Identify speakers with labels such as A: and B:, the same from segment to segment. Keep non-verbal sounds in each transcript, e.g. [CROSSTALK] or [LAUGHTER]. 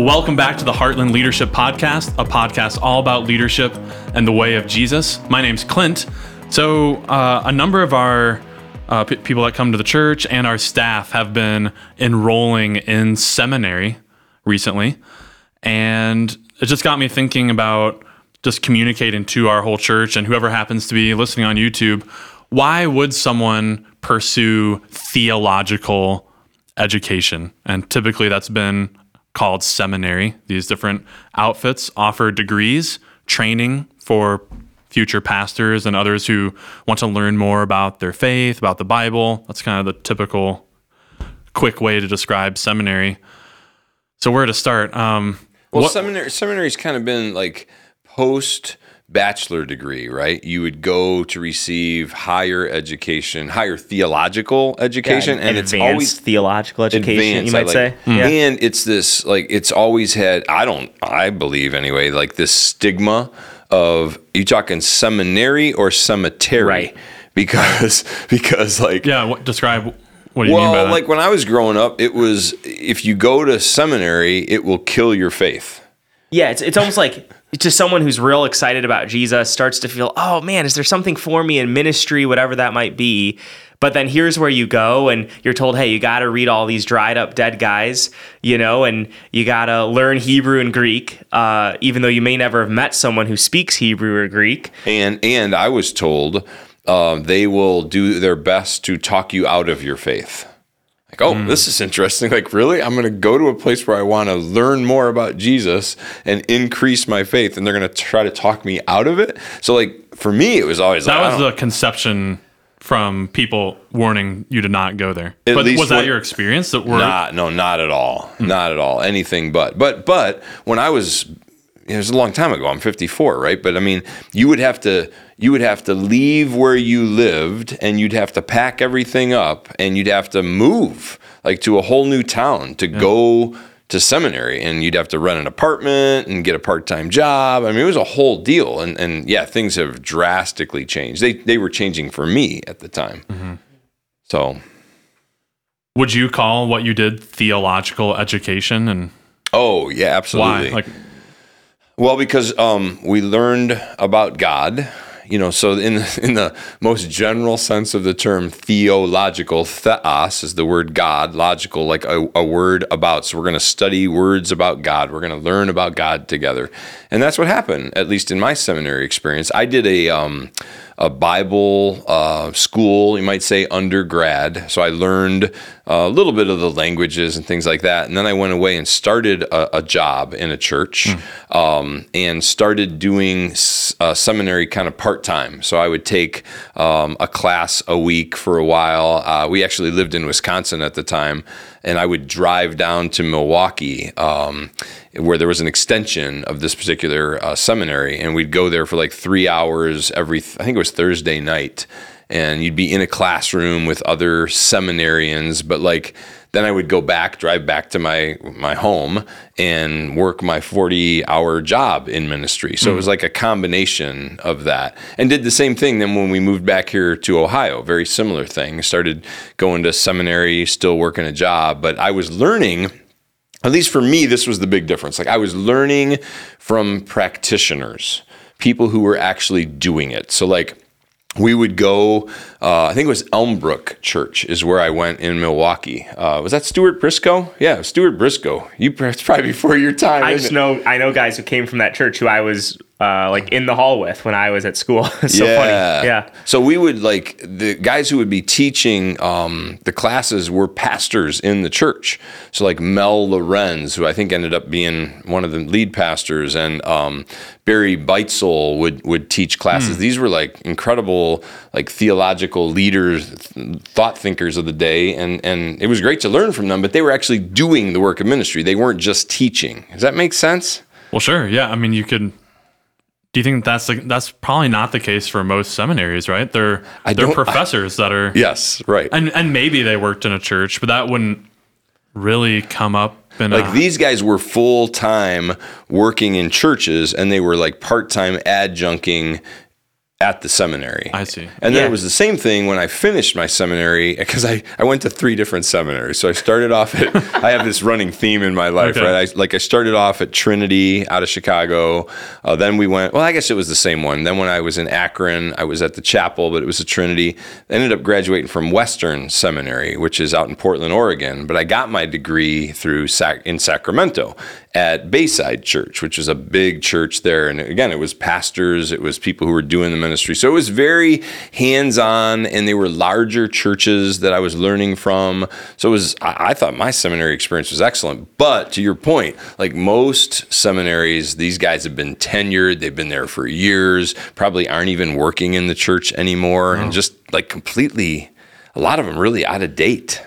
A: Welcome back to the Heartland Leadership Podcast, a podcast all about leadership and the way of Jesus. My name's Clint. So, uh, a number of our uh, p- people that come to the church and our staff have been enrolling in seminary recently. And it just got me thinking about just communicating to our whole church and whoever happens to be listening on YouTube why would someone pursue theological education? And typically that's been called seminary. These different outfits offer degrees, training for future pastors and others who want to learn more about their faith, about the Bible. That's kind of the typical quick way to describe seminary. So where to start? Um,
B: Well,
A: what-
B: seminary seminary's kind of been like post bachelor degree, right? You would go to receive higher education, higher theological education, and it's always
C: theological education,
B: advanced.
C: you
B: I
C: might
B: like
C: say.
B: it.
C: Yeah.
B: And it's this like it's always had. I don't. I believe anyway. Like this stigma of you talking seminary or cemetery,
C: Right.
B: Because [LAUGHS] because like
A: yeah, what, describe what do you mean by
B: well,
A: that?
B: like when I was growing up, it was if you go to seminary, it will kill your faith.
C: Yeah, it's it's almost like to someone who's real excited about Jesus starts to feel, oh man, is there something for me in ministry, whatever that might be. But then here's where you go, and you're told, hey, you got to read all these dried up dead guys, you know, and you got to learn Hebrew and Greek, uh, even though you may never have met someone who speaks Hebrew or Greek.
B: And and I was told uh, they will do their best to talk you out of your faith. Like, oh, this hmm. is interesting. [LAUGHS] Like, really? I'm going to go to a place where I want to learn more about Jesus and increase my faith, and they're going to try to talk me out of it. So, like, for me, it was always
A: that
B: like,
A: was the conception from people warning you to not go there.
B: At
A: but was that
B: when-
A: your experience? That were
B: Not, no, not at all. Hmm. Not at all. Anything but. But, but when I was, it was a long time ago. I'm 54, right? But I mean, you would have to, you would have to leave where you lived, and you'd have to pack everything up, and you'd have to move like to a whole new town to go to seminary, and you'd have to rent an apartment and get a part-time job. I mean, it was a whole deal, and and yeah, things have drastically changed. They they were changing for me at the time. Mm-hmm. So.
A: would you call what you did theological education and
B: Oh yeah, absolutely.
A: why? Like
B: Well, because um, we learned about God, you know. So in [LAUGHS] in the most general sense of the term, theological, theos is the word God, logical, like a, a word about. So we're going to study words about God. We're going to learn about God together, and that's what happened. At least in my seminary experience, I did a um, a Bible uh, school, you might say undergrad. So I learned a little bit of the languages and things like that. And then I went away and started a, a job in a church um, and started doing uh, seminary kind of part time. So I would take um, a class a week for a while. Uh, we actually lived in Wisconsin at the time. And I would drive down to Milwaukee, um, where there was an extension of this particular uh, seminary, and we'd go there for like three hours every. I think it was Thursday night, and you'd be in a classroom with other seminarians. But like, then I would go back, drive back to my my home, and work my forty hour job in ministry. So it was hmm. like a combination of that, and did the same thing. Then when we moved back here to Ohio, very similar thing. Started going to seminary, still working a job, but I was learning at least for me, this was the big difference. Like I was learning from practitioners, people who were actually doing it. So like we would go. Uh, I think it was Elmbrook Church is where I went in Milwaukee. Uh, was that Stuart Briscoe? Yeah, Stuart Briscoe. You [LAUGHS] it's probably before your time.
C: I just
B: it?
C: know I know guys who came from that church who I was uh, like in the hall with when I was at school. It's [LAUGHS] so funny. Yeah.
B: So we would like the guys who would be teaching um, the classes were pastors in the church. So like Mel Lorenz, who I think ended up being one of the lead pastors, and um, Barry Beitzel would would teach classes. These were like incredible like theological leaders, th- thought thinkers of the day, and and it was great to learn from them. But they were actually doing the work of ministry. They weren't just teaching. Does that make sense?
A: Well, sure. Yeah. I mean, you could. Do you think that's like that's probably not the case for most seminaries, right? They're
B: I
A: they're professors that are,
B: Yes, right.
A: and and maybe they worked in a church, but that wouldn't really come up in
B: Like
A: a,
B: these guys were full time working in churches and they were like part time adjuncting at the seminary.
A: I see.
B: And then it was the same thing when I finished my seminary [LAUGHS] because I, I went to three different seminaries. So I started off at, [LAUGHS] I have this running theme in my life,
A: Okay.
B: right? I, like I started off at Trinity out of Chicago. Uh, then we went, well, I guess it was the same one. Then when I was in Akron, I was at the chapel, but it was a Trinity. I ended up graduating from Western Seminary, which is out in Portland, Oregon. But I got my degree through Sac- in Sacramento at Bayside Church, which was a big church there. And again, it was pastors, it was people who were doing the ministry. So it was very hands on, and they were larger churches that I was learning from. So it was, I, I thought my seminary experience was excellent. But to your point, like most seminaries, these guys have been tenured, they've been there for years, probably aren't even working in the church anymore, and just like completely, a lot of them really out of date.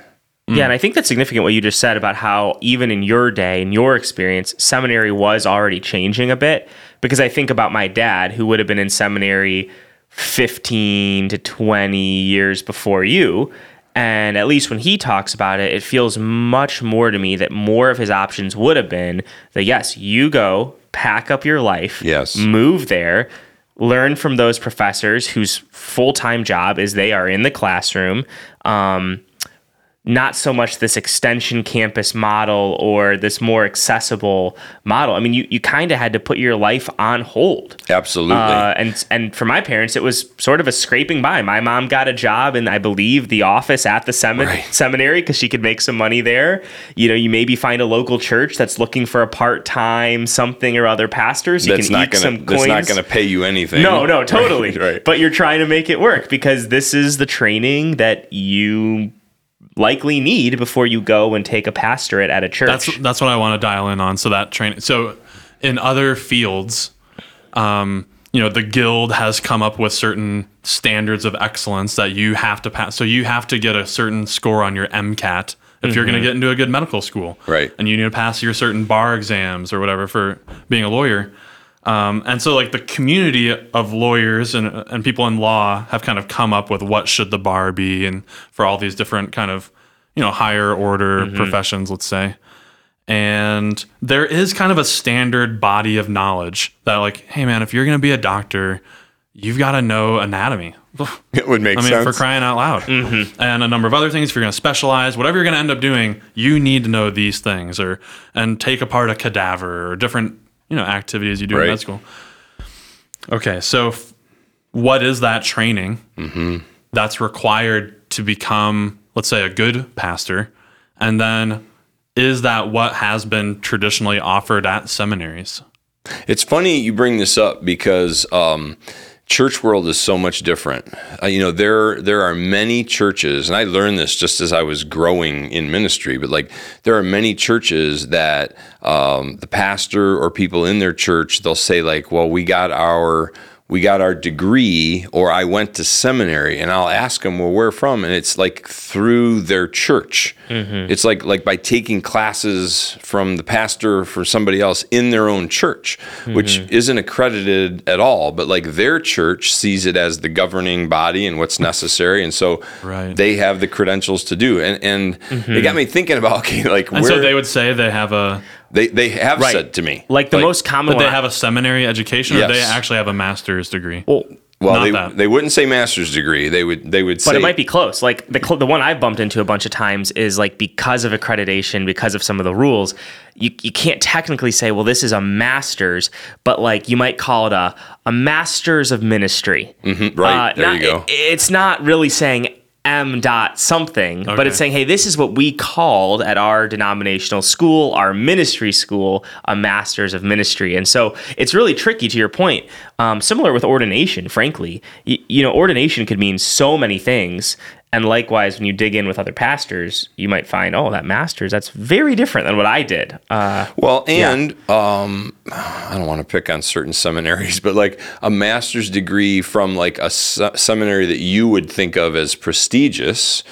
C: Yeah, and I think that's significant what you just said about how even in your day, in your experience, seminary was already changing a bit. Because I think about my dad, who would have been in seminary 15 to 20 years before you. And at least when he talks about it, it feels much more to me that more of his options would have been that yes, you go, pack up your life,
B: Yes.
C: move there, learn from those professors whose full time job is they are in the classroom. Um, not so much this extension campus model or this more accessible model. I mean, you, you kind of had to put your life on hold.
B: Absolutely.
C: Uh, and and for my parents, it was sort of a scraping by. My mom got a job in, I believe, the office at the semin-
B: Right.
C: seminary because she could make some money there. You know, you maybe find a local church that's looking for a part time something or other pastors. You
B: that's
C: can
B: not
C: eke
B: gonna
C: some
B: that's not gonna pay you anything.
C: No, no, [LAUGHS] totally.
B: Right, right.
C: But you're trying to make it work because this is the training that you likely need before you go and take a pastorate at a church.
A: That's that's what I want to dial in on. So that training. So in other fields, um, you know, the guild has come up with certain standards of excellence that you have to pass. So you have to get a certain score on your MCAT if you're going to get into a good medical school,
B: Right.
A: And you need to pass your certain bar exams or whatever for being a lawyer. Um, and so, like the community of lawyers and and people in law have kind of come up with what should the bar be, and for all these different kind of you know higher order professions, let's say. And there is kind of a standard body of knowledge that, like, hey man, if you're gonna be a doctor, you've got to know anatomy. [LAUGHS]
B: It would make
A: I mean,
B: sense.
A: for crying out loud. And a number of other things. If you're going to specialize, whatever you're going to end up doing, you need to know these things, or and take apart a cadaver, or different you know activities you do
B: Right.
A: in med school. Okay, so f- what is that training that's required to become, let's say, a good pastor, and then is that what has been traditionally offered at seminaries?
B: It's funny you bring this up because um, church world is so much different. Uh, you know, there there are many churches, and I learned this just as I was growing in ministry. But like, there are many churches that um, the pastor or people in their church they'll say like, "Well, we got our." We got our degree, or I went to seminary, and I'll ask them, "Well, where from?" And it's like through their church. Mm-hmm. It's like like by taking classes from the pastor or for somebody else in their own church, which mm-hmm. isn't accredited at all. But like their church sees it as the governing body and what's necessary, and so
A: Right.
B: they have the credentials to do. And and it got mm-hmm. me thinking about [LAUGHS] okay, like
A: And
B: where
A: so they would say they have a,
B: they they have
C: Right.
B: said to me
C: like the most common
A: but they
C: one.
A: have a seminary education, yes. or they actually have a master's degree.
C: well,
B: well
A: not
B: they
A: that.
B: they wouldn't say master's degree they would they would say
C: but
B: say
C: it might be close. Like the cl- the one I've bumped into a bunch of times is like because of accreditation, because of some of the rules, you you can't technically say, well, this is a master's, but like you might call it a a master's of ministry.
B: Mm, right
C: Uh,
B: there
C: not-
B: you go
C: it- it's not really saying M dot something, but it's saying, hey, this is what we called at our denominational school, our ministry school, a master's of ministry. And so it's really tricky to your point. Um, similar with ordination, frankly. Y- you know, ordination could mean so many things. And likewise, when you dig in with other pastors, you might find, oh, that master's, that's very different than what I did. Uh,
B: Well, and um, I don't want to pick on certain seminaries, [LAUGHS] but like a master's degree from like a se- seminary that you would think of as prestigious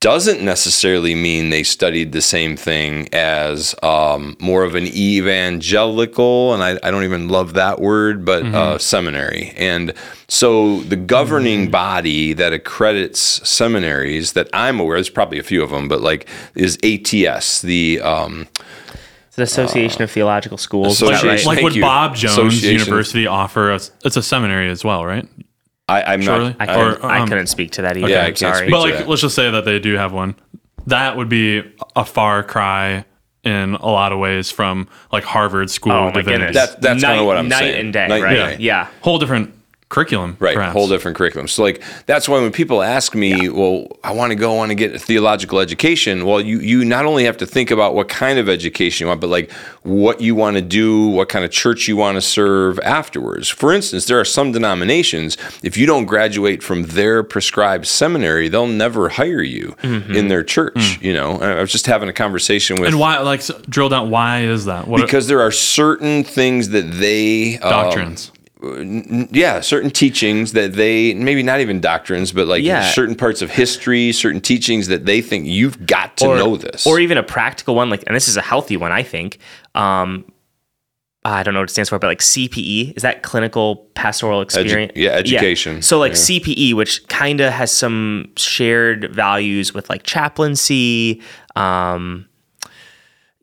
B: doesn't necessarily mean they studied the same thing as um, more of an evangelical, and I, I don't even love that word, but uh, seminary. And so the governing body that accredits seminaries that I'm aware, there's probably a few of them, but like is ATS, the um,
C: It's an Association of Theological Schools. Is right?
A: Like
B: Thank
A: would. Bob Jones University offer us? It's a seminary as well, right?
B: I, I'm
A: Surely.
B: not.
C: I
B: I-
C: couldn't,
A: or,
C: I
A: um,
C: couldn't speak to that either.
B: Yeah, I
C: I'm
B: can't
C: sorry.
B: speak
A: But
B: to
A: like,
B: that.
A: let's just say that they do have one. That would be a far cry in a lot of ways from like Harvard School
C: Oh
A: of
C: my
A: Divinity.
C: goodness.
B: That- that's
C: night,
B: kinda what I'm saying.
C: night
B: saying.
C: and day,
B: Night and
C: right?
B: day.
C: Yeah.
A: whole different curriculum,
B: Right,
A: Perhaps.
B: whole different curriculum. So like that's why when people ask me, well, I want to go, I want to get a theological education. Well, you you not only have to think about what kind of education you want, but like what you want to do, what kind of church you want to serve afterwards. For instance, there are some denominations if you don't graduate from their prescribed seminary, they'll never hire you in their church. You know, I was just having a conversation with
A: And why, like, s- drill down? Why is that? What
B: because there are certain things that they um,
A: doctrines?
B: Yeah, certain teachings that they maybe not even doctrines, but like
C: Yeah.
B: certain parts of history, certain teachings that they think you've got to
C: or,
B: know this.
C: Or even a practical one, like, and this is a healthy one, I think. Um, I don't know what it stands for, but like CPE is that clinical pastoral experience?
B: yeah, education.
C: So like
B: Yeah.
C: CPE, which kind of has some shared values with like chaplaincy, um,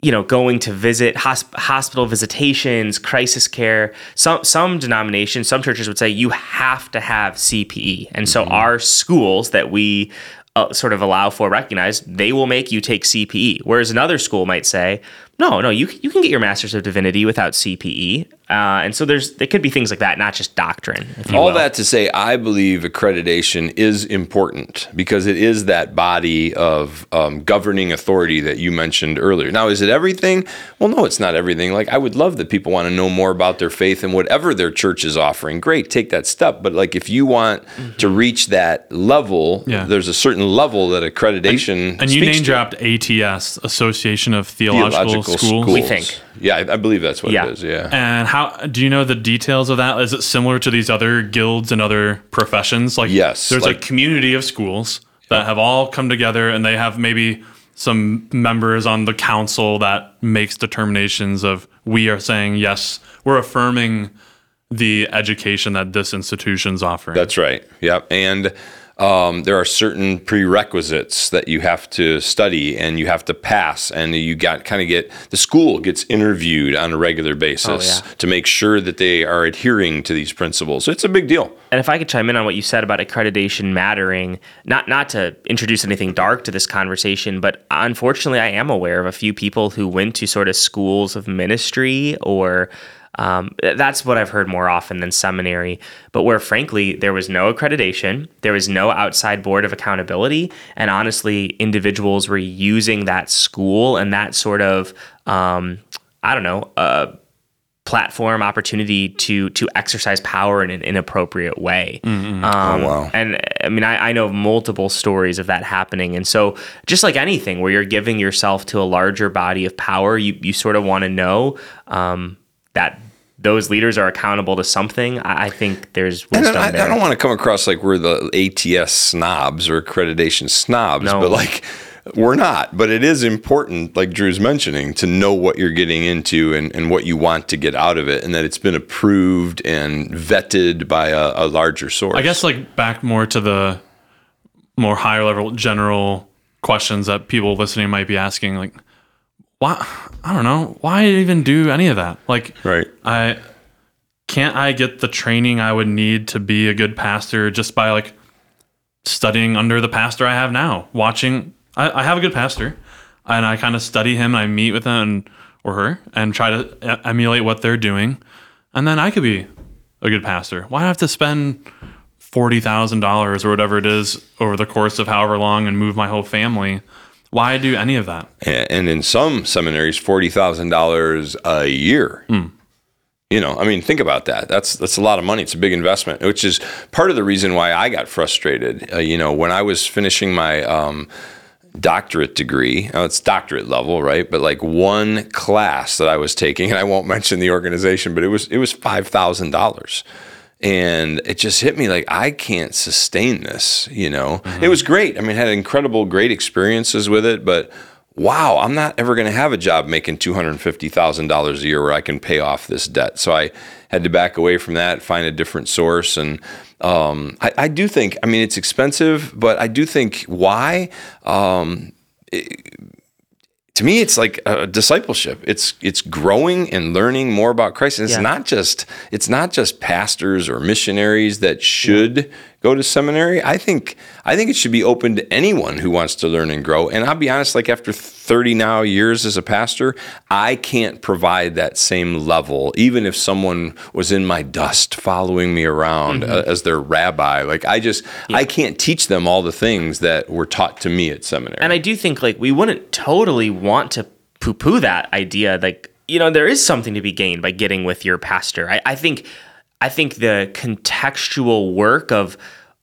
C: you know, going to visit hosp- hospital visitations, crisis care. Some some denominations, some churches would say you have to have CPE, and so our schools that we uh, sort of allow for recognize they will make you take CPE. Whereas another school might say, no, no, you you can get your Master's of Divinity without CPE. Uh, and so there's there could be things like that, not just doctrine. If you
B: All
C: will.
B: that to say, I believe accreditation is important because it is that body of um, governing authority that you mentioned earlier. Now, is it everything? Well, no, it's not everything. Like, I would love that people want to know more about their faith and whatever their church is offering. Great, take that step. But like, if you want to reach that level,
A: Yeah.
B: there's a certain level that accreditation
A: And you
B: speaks
A: name dropped ATS, Association of Theological, Schools.
C: We think.
B: Yeah, I, I believe that's what
C: Yeah.
B: it is. Yeah.
A: And how do you know the details of that? Is it similar to these other guilds and other professions? Like,
B: Yes,
A: there's
B: like-
A: a community of schools that have all come together, and they have maybe some members on the council that makes determinations of we are saying yes, we're affirming the education that this institution's offering.
B: That's right. Yep. And um, there are certain prerequisites that you have to study and you have to pass, and you got kind of get the school gets interviewed on a regular basis
C: yeah.
B: to make sure that they are adhering to these principles. So it's a big deal.
C: And if I could chime in on what you said about accreditation mattering, not not to introduce anything dark to this conversation, but unfortunately, I am aware of a few people who went to sort of schools of ministry or. Um, that's what I've heard more often than seminary, but where frankly there was no accreditation, there was no outside board of accountability, and honestly, individuals were using that school and that sort of um, I don't know uh, platform opportunity to to exercise power in an inappropriate way. Um,
B: wow.
C: And I mean, I, I know of multiple stories of that happening. And so, just like anything, where you're giving yourself to a larger body of power, you you sort of want to know um, that those leaders are accountable to something. I, I think there's wisdom
B: I, I don't want to come across like we're the ATS snobs or accreditation snobs,
C: No.
B: but like we're not. But it is important, like Drew's mentioning, to know what you're getting into and, and what you want to get out of it, and that it's been approved and vetted by a, a larger source.
A: I guess like back more to the more higher level general questions that people listening might be asking like why I don't know why even do any of that like
B: Right.
A: I can't I get the training I would need to be a good pastor just by like studying under the pastor I have now watching I, I have a good pastor and I kind of study him and I meet with him and, or her and try to emulate what they're doing and then I could be a good pastor why have to spend forty thousand dollars or whatever it is over the course of however long and move my whole family. Why do any of that?
B: And in some seminaries, forty thousand dollars a year. You know, I mean, think about that. That's that's a lot of money. It's a big investment, which is part of the reason why I got frustrated. Uh, you know, when I was finishing my um, doctorate degree, now it's doctorate level, right? But like one class that I was taking, and I won't [LAUGHS] mention the organization, but it was it was five thousand dollars. And it just hit me like I can't sustain this, you know. It was great. I mean, I had incredible, great experiences with it, but wow, I'm not ever going to have a job making $250,000 a year where I can pay off this debt. So I had to back away from that, find a different source. And um, I, I do think, I mean, it's expensive, but I do think why? Um, it- to me it's like a discipleship. It's it's growing and learning more about christ. And it's
C: Yeah.
B: not just it's not just pastors or missionaries that should go to seminary i think i think it should be open to anyone who wants to learn and grow and i'll be honest like after 30 now years as a pastor i can't provide that same level even if someone was in my dust following me around uh, as their rabbi like i just i can't teach them all the things that were taught to me at seminary
C: And I do think like we wouldn't totally want to poo poo that idea. Like, you know, there is something to be gained by getting with your pastor. I, I think I think the contextual work of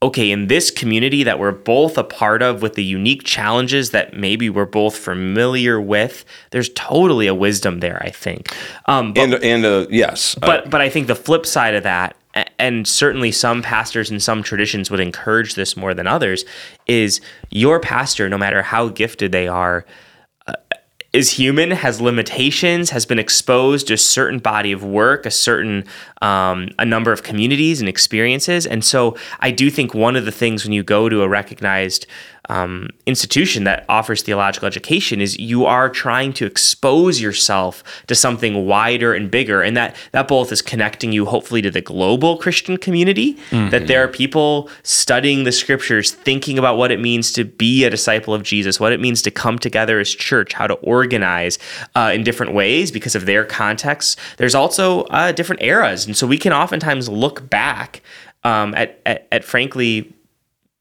C: okay, in this community that we're both a part of with the unique challenges that maybe we're both familiar with, there's totally a wisdom there, I think. Um, but
B: and and uh, yes
C: but but I think the flip side of that, and certainly some pastors and some traditions would encourage this more than others, is your pastor, no matter how gifted they are, is human, has limitations, has been exposed to a certain body of work, a certain um, a number of communities and experiences, and so I do think one of the things when you go to a recognized um, institution that offers theological education is you are trying to expose yourself to something wider and bigger and that that both is connecting you hopefully to the global christian community that there are people studying the scriptures thinking about what it means to be a disciple of jesus what it means to come together as church how to organize uh, in different ways because of their context. There's also uh, different eras and so we can oftentimes look back um, at, at, at frankly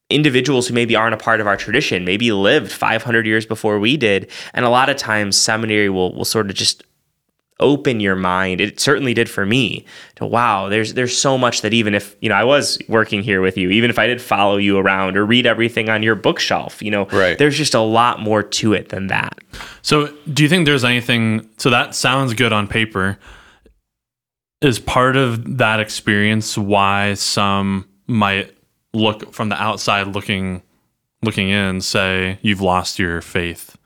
C: individuals who maybe aren't a part of our tradition, maybe lived 500 years before we did. And a lot of times, seminary will, will sort of just open your mind. It certainly did for me to wow, there's there's so much that even if, you know, I was working here with you, even if I did follow you around or read everything on your bookshelf, you know,
B: Right.
C: there's just a lot more to it than that.
A: So, do you think there's anything? So that sounds good on paper. Is part of that experience why some might look from the outside looking looking in say you've lost your faith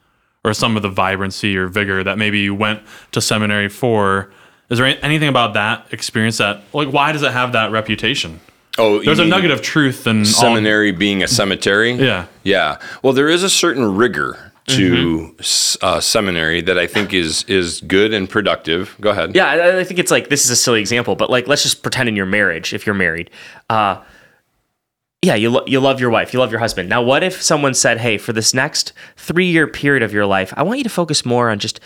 A: or some of the vibrancy or vigor that maybe you went to seminary for. Is there anything about that experience that like why does it have that reputation?
B: Oh
A: there's a nugget of truth in all,
B: seminary being a cemetery?
A: Yeah.
B: yeah. Well there is a certain rigor to s uh, seminary that i think is is good and productive. Go ahead.
C: Yeah, I, I think it's like this is a silly example, but like let's just pretend in your marriage, if you're married, uh, yeah, you lo- you love your wife, you love your husband. Now, what if someone said, "Hey, for this next three year period of your life, I want you to focus more on just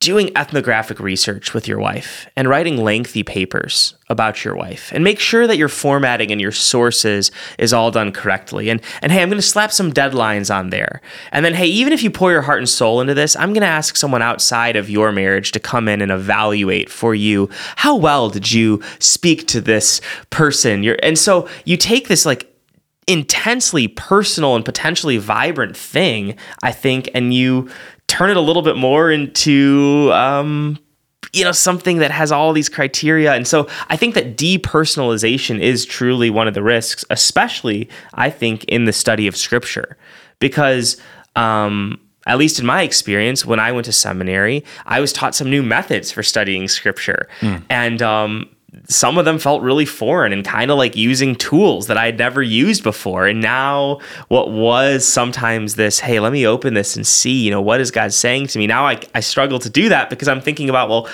C: doing ethnographic research with your wife and writing lengthy papers about your wife and make sure that your formatting and your sources is all done correctly. And and hey i'm going to slap some deadlines on there. And then hey even if you pour your heart and soul into this i'm going to ask someone outside of your marriage to come in and evaluate for you. How well did you speak to this person? You're, and so you take this like intensely personal and potentially vibrant thing, I think, and you turn it a little bit more into um, you know something that has all these criteria. And so i think that depersonalization is truly one of the risks especially i think in the study of scripture. Because um, at least in my experience when i went to seminary i was taught some new methods for studying scripture. And um, some of them felt really foreign and kind of like using tools that I had never used before. And now, what was sometimes this, hey, let me open this and see, you know, what is God saying to me? Now I, I struggle to do that because I'm thinking about, well,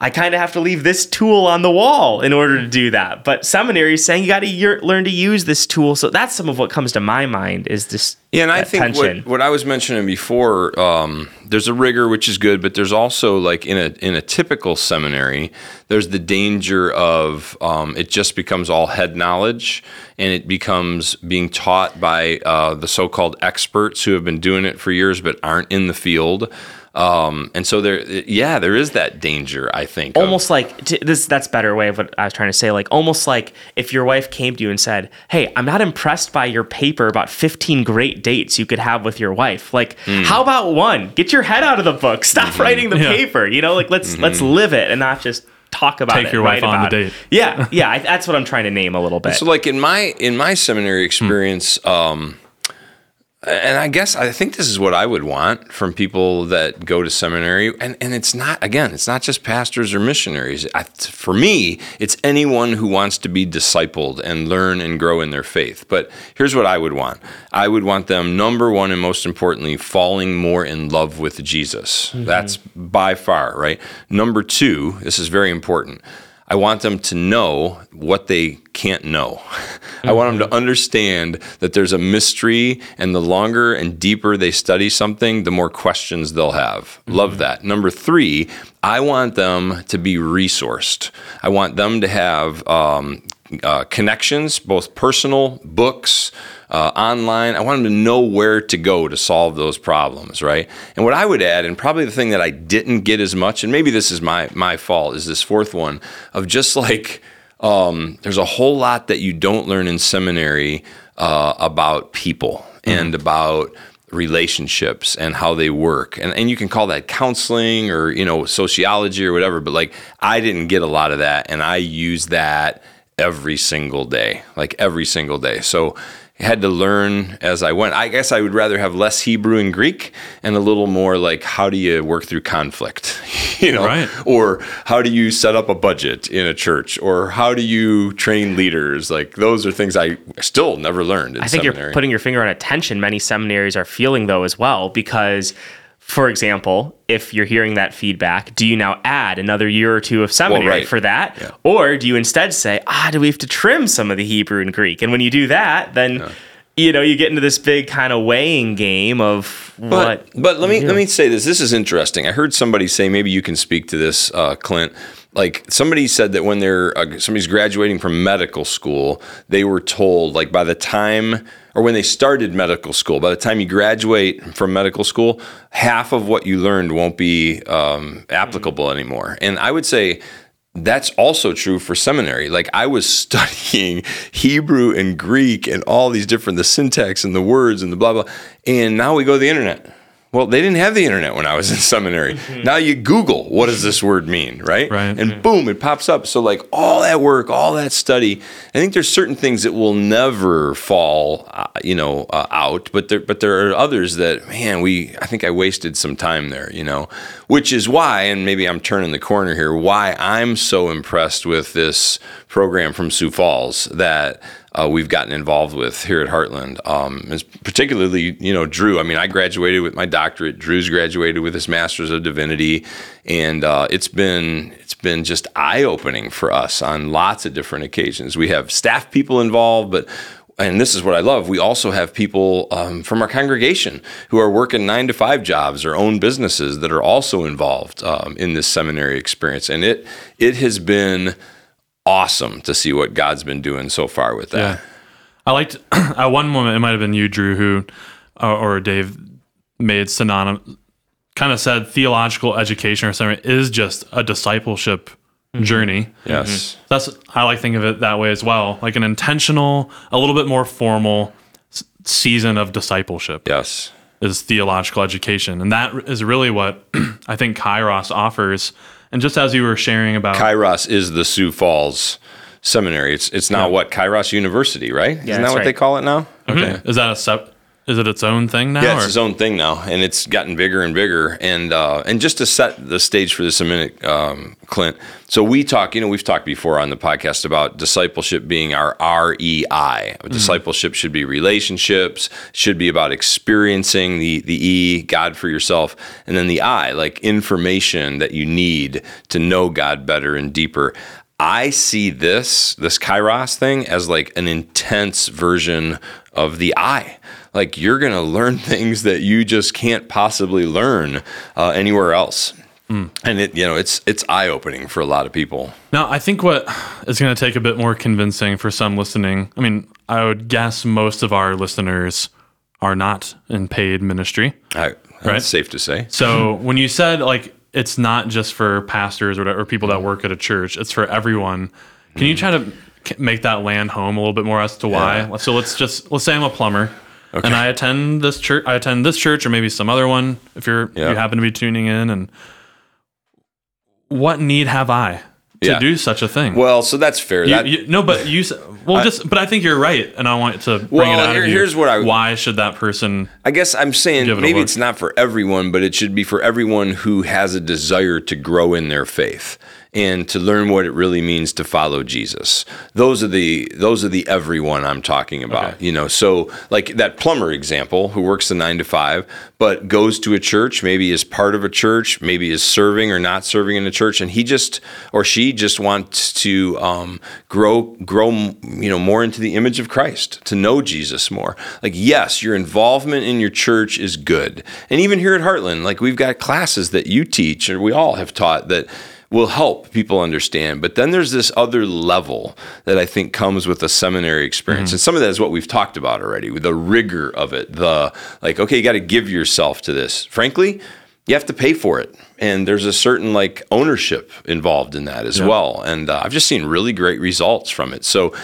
C: I kind of have to leave this tool on the wall in order to do that. But seminary is saying you got to learn to use this tool. So that's some of what comes to my mind is this.
B: Yeah, and I think what, what I was mentioning before, um, there's a rigor which is good, but there's also like in a in a typical seminary, there's the danger of um, it just becomes all head knowledge, and it becomes being taught by uh, the so-called experts who have been doing it for years but aren't in the field. Um, and so there, yeah, there is that danger. I think of-
C: almost like t- this that's better way of what I was trying to say like almost like if your wife came to you and said hey I'm not impressed by your paper about 15 great dates you could have with your wife like
B: Hmm.
C: how about one get your head out of the book stop
B: Mm-hmm.
C: writing the
A: Yeah.
C: paper you know like let's let's live it and not just talk about
A: Take
C: it
A: your wife on the
C: about it.
A: date.
C: yeah [LAUGHS] yeah I, that's what I'm trying to name a little bit
B: So like in my in my seminary experience, um, and I guess I think this is what I would want from people that go to seminary. And, and it's not, again, it's not just pastors or missionaries. I, for me, it's anyone who wants to be discipled and learn and grow in their faith. But here's what I would want I would want them, number one, and most importantly, falling more in love with Jesus. Mm-hmm. That's by far, right? Number two, this is very important. I want them to know what they can't know. Mm-hmm. [LAUGHS] I want them to understand that there's a mystery, and the longer and deeper they study something, the more questions they'll have. Mm-hmm. Love that. Number three, I want them to be resourced. I want them to have um, uh, connections, both personal, books, uh, online. I want them to know where to go to solve those problems, right? And what I would add, and probably the thing that I didn't get as much, and maybe this is my my fault, is this fourth one of just like um, there's a whole lot that you don't learn in seminary uh, about people mm-hmm. and about relationships and how they work and, and you can call that counseling or you know sociology or whatever but like i didn't get a lot of that and i use that every single day like every single day so had to learn as I went. I guess I would rather have less Hebrew and Greek and a little more like how do you work through conflict, [LAUGHS] you know,
A: right.
B: or how do you set up a budget in a church, or how do you train leaders? Like those are things I still never learned. I
C: think
B: seminary.
C: you're putting your finger on a tension many seminaries are feeling though as well because for example, if you're hearing that feedback, do you now add another year or two of seminary well, right. for that? Yeah. Or do you instead say, ah, do we have to trim some of the Hebrew and Greek? And when you do that, then yeah. you know, you get into this big kind of weighing game of what
B: But, but let me let me say this. This is interesting. I heard somebody say maybe you can speak to this, uh, Clint like somebody said that when they're uh, somebody's graduating from medical school, they were told like by the time or when they started medical school, by the time you graduate from medical school, half of what you learned won't be um, applicable anymore. And I would say that's also true for seminary. Like I was [LAUGHS] studying Hebrew and Greek and all these different the syntax and the words and the blah blah, and now we go to the internet well, they didn't have the internet when I was [LAUGHS] in seminary. Mm-hmm. Now you Google, what does this word mean, right?
A: Right.
B: And boom, it pops up. So, like all that work, all that study, I think there's certain things that will never fall, uh, you know, uh, out. But there, but there are others that, man, we, I think I wasted some time there, you know, which is why, and maybe I'm turning the corner here, why I'm so impressed with this program from Sioux Falls that uh, we've gotten involved with here at Heartland. Um, particularly, you know, Drew. I mean, I graduated with my doctorate. Drew's graduated with his master's of divinity, and uh, it's been it's been just eye opening for us on lots of different occasions. We have staff people involved, but and this is what I love. We also have people um, from our congregation who are working nine to five jobs or own businesses that are also involved um, in this seminary experience, and it it has been awesome to see what God's been doing so far with that. Yeah.
A: I liked [CLEARS THROAT] at one moment it might have been you, Drew, who uh, or Dave made synonymous, kind of said theological education or something is just a discipleship mm-hmm. journey.
B: Yes, mm-hmm.
A: that's I like think of it that way as well, like an intentional, a little bit more formal s- season of discipleship.
B: Yes,
A: is theological education, and that is really what [CLEARS THROAT] I think Kairos offers and just as you were sharing about
B: Kairos is the Sioux Falls Seminary. It's it's now yeah. what Kairos University, right? Yeah, Isn't that what right. they call it now?
A: Okay. Mm-hmm. Is that a sub? Is it its own thing now?
B: Yeah, it's or? its own thing now, and it's gotten bigger and bigger. And uh, and just to set the stage for this a minute, um, Clint. So we talk, you know, we've talked before on the podcast about discipleship being our REI. Mm-hmm. Discipleship should be relationships, should be about experiencing the the E, God for yourself, and then the I, like information that you need to know God better and deeper. I see this this Kairos thing as like an intense version of the I like you're going to learn [LAUGHS] things that you just can't possibly learn uh, anywhere else. Mm. And it, you know, it's it's eye opening for a lot of people.
A: Now, I think what [SIGHS] is going to take a bit more convincing for some listening. I mean, I would guess most of our listeners are not in paid ministry.
B: I, right, safe to say.
A: So [LAUGHS] when you said like it's not just for pastors or, or people that work at a church, it's for everyone. Can you mm. try to make that land home a little bit more as to why? Yeah. So let's just let's say I'm a plumber. Okay. And I attend this church. I attend this church, or maybe some other one, if you're you happen to be tuning in. And what need have I to
B: Yeah.
A: do such a thing.
B: Well, so that's fair.
A: You-
B: that,
A: you- no, but you well, just but I think you're right, and I want to bring
B: Well,
A: it out
B: here-
A: of you.
B: here's what I-
A: Why should that person?
B: I guess I'm saying
A: it
B: maybe it's not for everyone, but it should be for everyone who has a desire to grow in their faith and to learn what it really means to follow Jesus. Those are the those are the everyone I'm talking about.
A: Okay.
B: You know, so like that plumber example who works the 9 to 5 but goes to a church, maybe is part of a church, maybe is serving or not serving in a church and he just or she just wants to um, grow grow you know more into the image of Christ, to know Jesus more. Like yes, your involvement in your church is good. And even here at Heartland, like we've got classes that you teach or we all have taught that will help people understand. But then there's this other level that I think comes with a seminary experience. And some of that is what we've talked about already, with the rigor of it, the like, okay, you got to give yourself to this. Frankly, you have to pay for it. And there's a certain like ownership involved in that as well. And uh, I've just seen really great results from it. So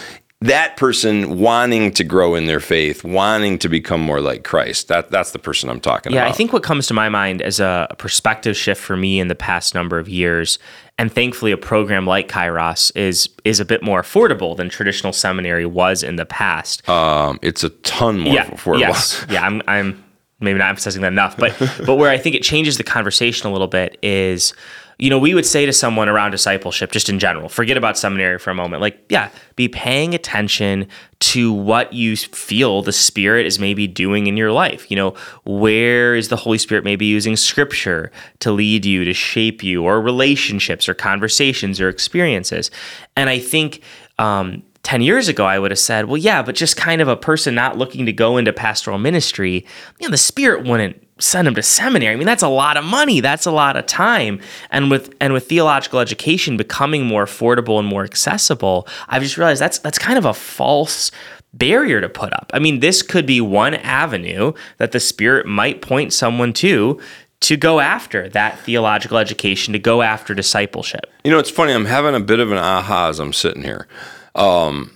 B: that person wanting to grow in their faith, wanting to become more like Christ, that that's the person I'm talking
C: Yeah,
B: about.
C: Yeah, I think what comes to my mind as a perspective shift for me in the past number of years, and thankfully a program like Kairos is is a bit more affordable than traditional seminary was in the past.
B: um, it's a ton more
C: yeah,
B: affordable.
C: yes, yeah. I'm I'm maybe not emphasizing that enough, but but where I think it changes the conversation a little bit is. You know, we would say to someone around discipleship, just in general, forget about seminary for a moment. Like, yeah, be paying attention to what you feel the Spirit is maybe doing in your life. You know, where is the Holy Spirit maybe using scripture to lead you, to shape you, or relationships, or conversations, or experiences? And I think, um, 10 years ago, I would have said, well, yeah, but just kind of a person not looking to go into pastoral ministry, you know, the Spirit wouldn't send them to seminary. I mean, that's a lot of money. That's a lot of time. And with and with theological education becoming more affordable and more accessible, I've just realized that's that's kind of a false barrier to put up. I mean, this could be one avenue that the Spirit might point someone to to go after that theological education, to go after discipleship.
B: You know, it's funny. I'm having a bit of an aha as I'm sitting here. Um,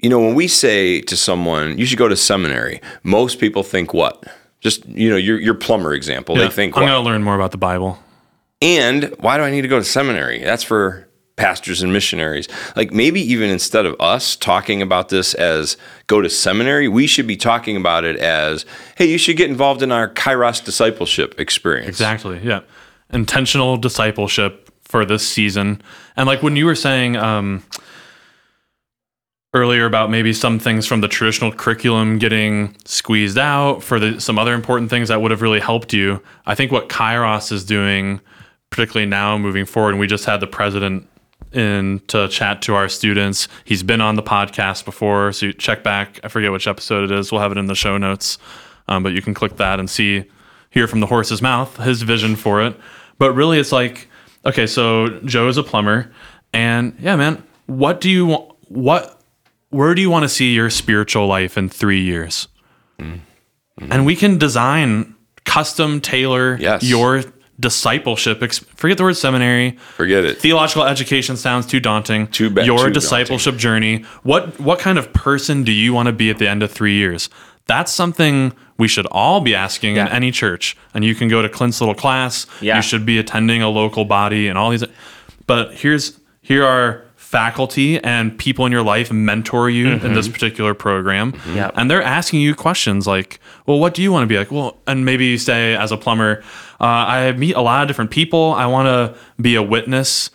B: you know, when we say to someone, you should go to seminary, most people think what? Just, you know, your, your plumber example.
A: Yeah,
B: They think
A: I'm going to learn more about the Bible.
B: And why do I need to go to seminary? That's for pastors and missionaries. Like maybe even instead of us talking about this as go to seminary, we should be talking about it as, hey, you should get involved in our Kairos discipleship experience.
A: Exactly. Yeah. Intentional discipleship for this season. And like when you were saying um, earlier about maybe some things from the traditional curriculum getting squeezed out for the, some other important things that would have really helped you, I think what Kairos is doing, particularly now moving forward, and we just had the president in to chat to our students. He's been on the podcast before, so check back. I forget which episode it is. We'll have it in the show notes, um, but you can click that and see, hear from the horse's mouth his vision for it. But really, it's like, okay, so Joe is a plumber, and yeah, man, what do you want? What, where do you want to see your spiritual life in three years? And we can design, custom tailor
B: Yes.
A: your discipleship. ex- Forget the word seminary
B: Forget it.
A: theological education sounds too daunting.
B: Too ba-
A: Your
B: too
A: discipleship journey. What what kind of person do you want to be at the end of three years? That's something we should all be asking in any church. And you can go to Clint's little class.
C: Yeah.
A: You should be attending a local body and all these. But here's here are faculty and people in your life mentor you in this particular program.
C: Yep.
A: And they're asking you questions like, well, what do you want to be like? Well, and maybe you say as a plumber, uh, I meet a lot of different people. I want to be a witness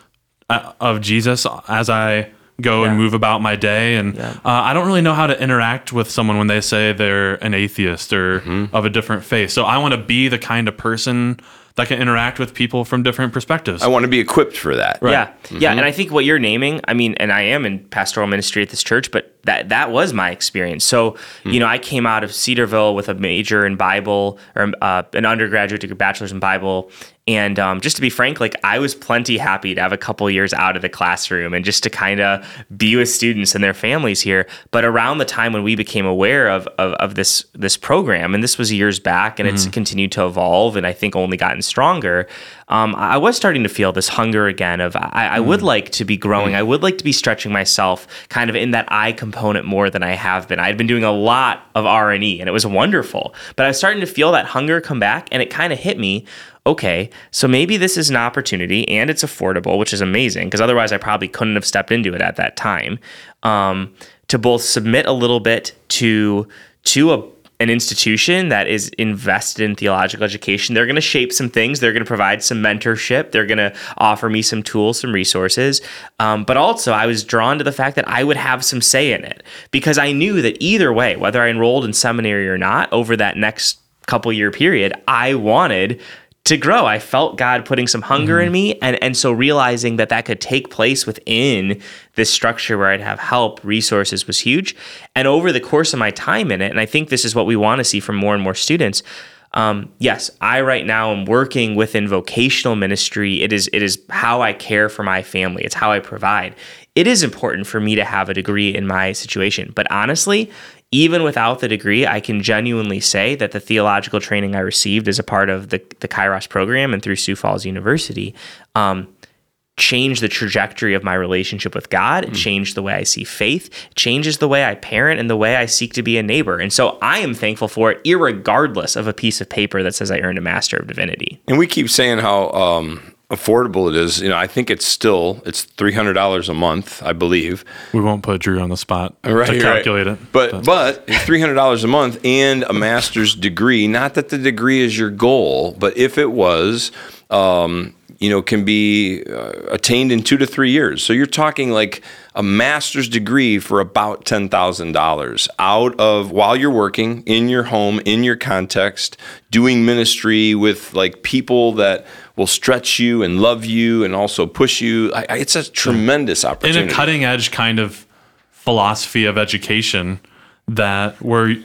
A: uh, of Jesus as I go and move about my day. And
C: Yeah.
A: uh, I don't really know how to interact with someone when they say they're an atheist or
B: Mm-hmm.
A: of a different faith. So I want to be the kind of person that can interact with people from different perspectives.
B: I want to be equipped for that.
C: Yeah,
B: Mm-hmm.
C: yeah, and I think what you're naming, I mean, and I am in pastoral ministry at this church, but that that was my experience. So,
B: Hmm.
C: you know, I came out of Cedarville with a major in Bible or uh, an undergraduate degree, bachelor's in Bible, and um, just to be frank, like I was plenty happy to have a couple years out of the classroom and just to kind of be with students and their families here. But around the time when we became aware of of, of this this program, and this was years back, and
B: Mm-hmm.
C: it's continued to evolve, and I think only gotten stronger. Um, I was starting to feel this hunger again of I, I would like to be growing. I would like to be stretching myself kind of in that I component more than I have been. I had been doing a lot of R and E, and it was wonderful. But I was starting to feel that hunger come back, and it kind of hit me. okay, so maybe this is an opportunity and it's affordable, which is amazing because otherwise I probably couldn't have stepped into it at that time. Um, to both submit a little bit to to a an institution that is invested in theological education. They're going to shape some things. They're going to provide some mentorship. They're going to offer me some tools, some resources. Um, but also, I was drawn to the fact that I would have some say in it because I knew that either way, whether I enrolled in seminary or not, over that next couple year period, I wanted to grow. I felt God putting some hunger mm-hmm. in me, and and so realizing that that could take place within this structure where I'd have help, resources was huge. And over the course of my time in it, and I think this is what we want to see from more and more students. Um, yes, I right now am working within vocational ministry. It is it is how I care for my family. It's how I provide. It is important for me to have a degree in my situation, but honestly, even without the degree, I can genuinely say that the theological training I received as a part of the, the Kairos program and through Sioux Falls University um, changed the trajectory of my relationship with God. It mm. changed the way I see faith. It changes the way I parent and the way I seek to be a neighbor. And so I am thankful for it, regardless of a piece of paper that says I earned a Master of Divinity.
B: And we keep saying how um, affordable it is. You know, I think it's still it's three hundred dollars a month, I believe.
A: We won't put Drew on the spot right, to calculate
B: right.
A: it,
B: but but, but three hundred dollars a month and a master's degree. Not that the degree is your goal, but if it was. Um, you know, can be uh, attained in two to three years. So you're talking like a master's degree for about $10,000 out of while you're working in your home, in your context, doing ministry with like people that will stretch you and love you and also push you. I, I, it's a tremendous opportunity.
A: In a cutting edge kind of philosophy of education that where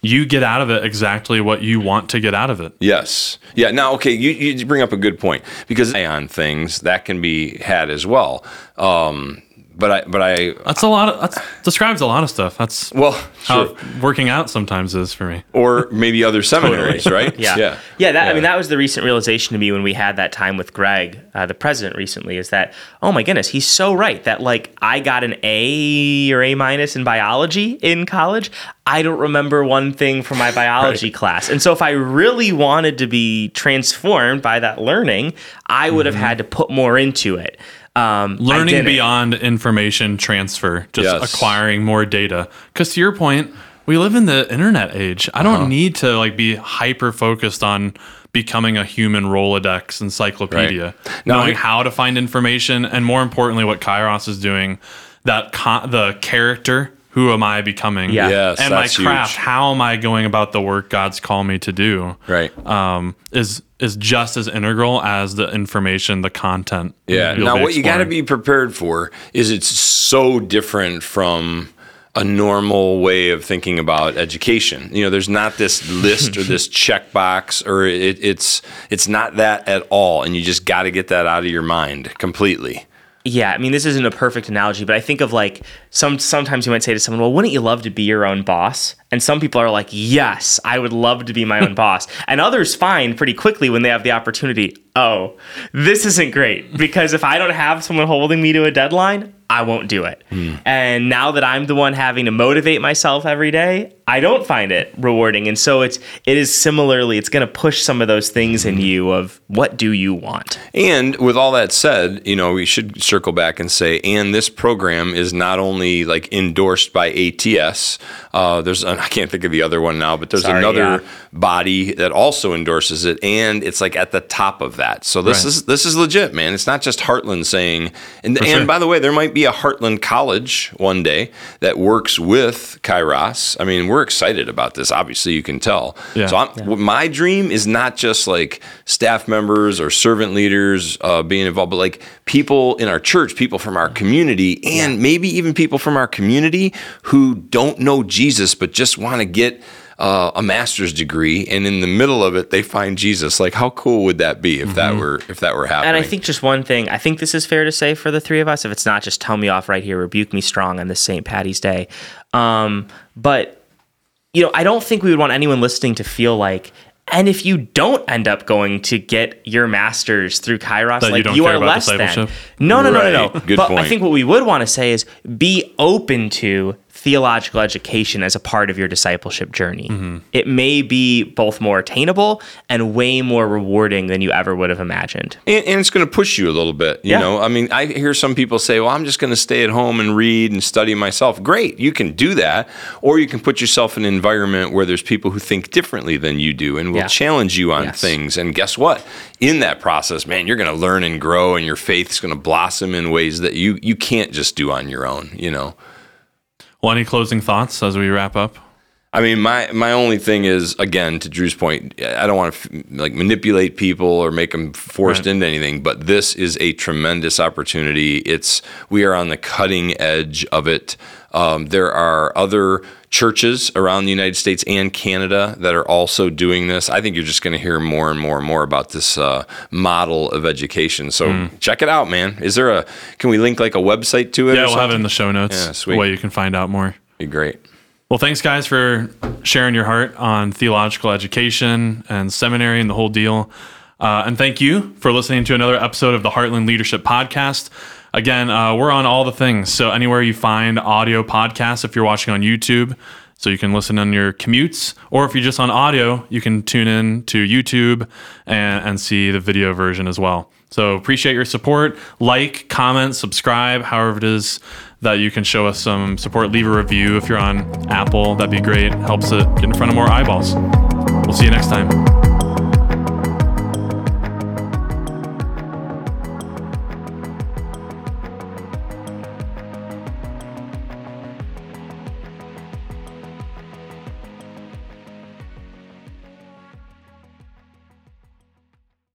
A: you get out of it exactly what you want to get out of it.
B: Yes. Yeah. Now, okay, you, you bring up a good point because on things that can be had as well. Um, but I, but I.
A: That's a lot of. That describes a lot of stuff. That's
B: well,
A: how working out sometimes is for me.
B: Or maybe other seminaries, right? [LAUGHS]
C: yeah, yeah, yeah. That yeah. I mean, that was the recent realization to me when we had that time with Greg, uh, the president, recently. Is that oh my goodness, he's so right that like I got an A or A minus in biology in college. I don't remember one thing from my [LAUGHS] biology right. class, and so if I really wanted to be transformed by that learning, I would mm-hmm. have had to put more into it.
A: Um, Learning beyond information transfer, just yes. acquiring more data. Because to your point, we live in the internet age. I don't uh-huh. need to like be hyper focused on becoming a human Rolodex encyclopedia, right. knowing how to find information, and more importantly, what Kairos is doing. That con- the character who am I becoming?
B: Yeah. Yes,
A: and my craft, huge. how am I going about the work God's called me to do?
B: Right.
A: Um, is is just as integral as the information, the content.
B: Yeah. Now, what you got to be prepared for is it's so different from a normal way of thinking about education. You know, there's not this list or [LAUGHS] this checkbox, or it, it's it's not that at all, and you just got to get that out of your mind completely.
C: Yeah, I mean, this isn't a perfect analogy, but I think of like some. Sometimes you might say to someone, "Well, wouldn't you love to be your own boss?" And some people are like, "Yes, I would love to be my own [LAUGHS] boss," and others find pretty quickly when they have the opportunity, "Oh, this isn't great because if I don't have someone holding me to a deadline, I won't do it. Mm. And now that I'm the one having to motivate myself every day, I don't find it rewarding. And so it's it is similarly it's going to push some of those things in you of what do you want.
B: And with all that said, you know, we should circle back and say and this program is not only like endorsed by ATS. Uh, there's I can't think of the other one now, but there's Sorry, another yeah. body that also endorses it and it's like at the top of that. So this right. is this is legit, man. It's not just Heartland saying and and sure. by the way, there might be be a Heartland College one day that works with Kairos. I mean, we're excited about this. Obviously, you can tell. Yeah. So yeah. my dream is not just like staff members or servant leaders uh, being involved, but like people in our church, people from our community, and yeah. maybe even people from our community who don't know Jesus but just want to get uh, a master's degree, and in the middle of it, they find Jesus. Like, how cool would that be if mm-hmm. that were if that were happening?
C: And I think just one thing, I think this is fair to say for the three of us. If it's not, just tell me off right here, rebuke me strong on this St. Patty's Day. Um, but you know, I don't think we would want anyone listening to feel like and if you don't end up going to get your master's through Kairos,
A: that
C: like
A: you,
C: you
A: are
C: less than. No, no, no, no, no. [LAUGHS] Good but point. I think what we would want to say is be open to theological education as a part of your discipleship journey. Mm-hmm. It may be both more attainable and way more rewarding than you ever would have imagined.
B: And, and it's going to push you a little bit. You
C: Yeah.
B: know, I mean, I hear some people say, well, I'm just going to stay at home and read and study myself. Great. You can do that. Or you can put yourself in an environment where there's people who think differently than you do and will
C: Yeah.
B: challenge you on
C: Yes.
B: things. And guess what? In that process, man, you're going to learn and grow and your faith is going to blossom in ways that you, you can't just do on your own, you know?
A: Well, any closing thoughts as we wrap up?
B: I mean, my my only thing is again to Drew's point. I don't want to like manipulate people or make them forced
A: Right.
B: into anything, but this is a tremendous opportunity. It's we are on the cutting edge of it. Um, there are other churches around the United States and Canada that are also doing this. I think you're just going to hear more and more and more about this uh, model of education. So
A: Hmm.
B: check it out, man. Is there a? Can we link like a website to it?
A: Yeah, we'll have it in the show notes.
B: Yeah, sweet.
A: way you can find out more.
B: Be great.
A: Well, thanks, guys, for sharing your heart on theological education and seminary and the whole deal. Uh, and thank you for listening to another episode of the Heartland Leadership Podcast. Again, uh, we're on all the things. So, anywhere you find audio podcasts, if you're watching on YouTube, so you can listen on your commutes, or if you're just on audio, you can tune in to YouTube and, and see the video version as well. So, appreciate your support. Like, comment, subscribe, however it is that you can show us some support. Leave a review if you're on Apple. That'd be great. Helps it get in front of more eyeballs. We'll see you next time.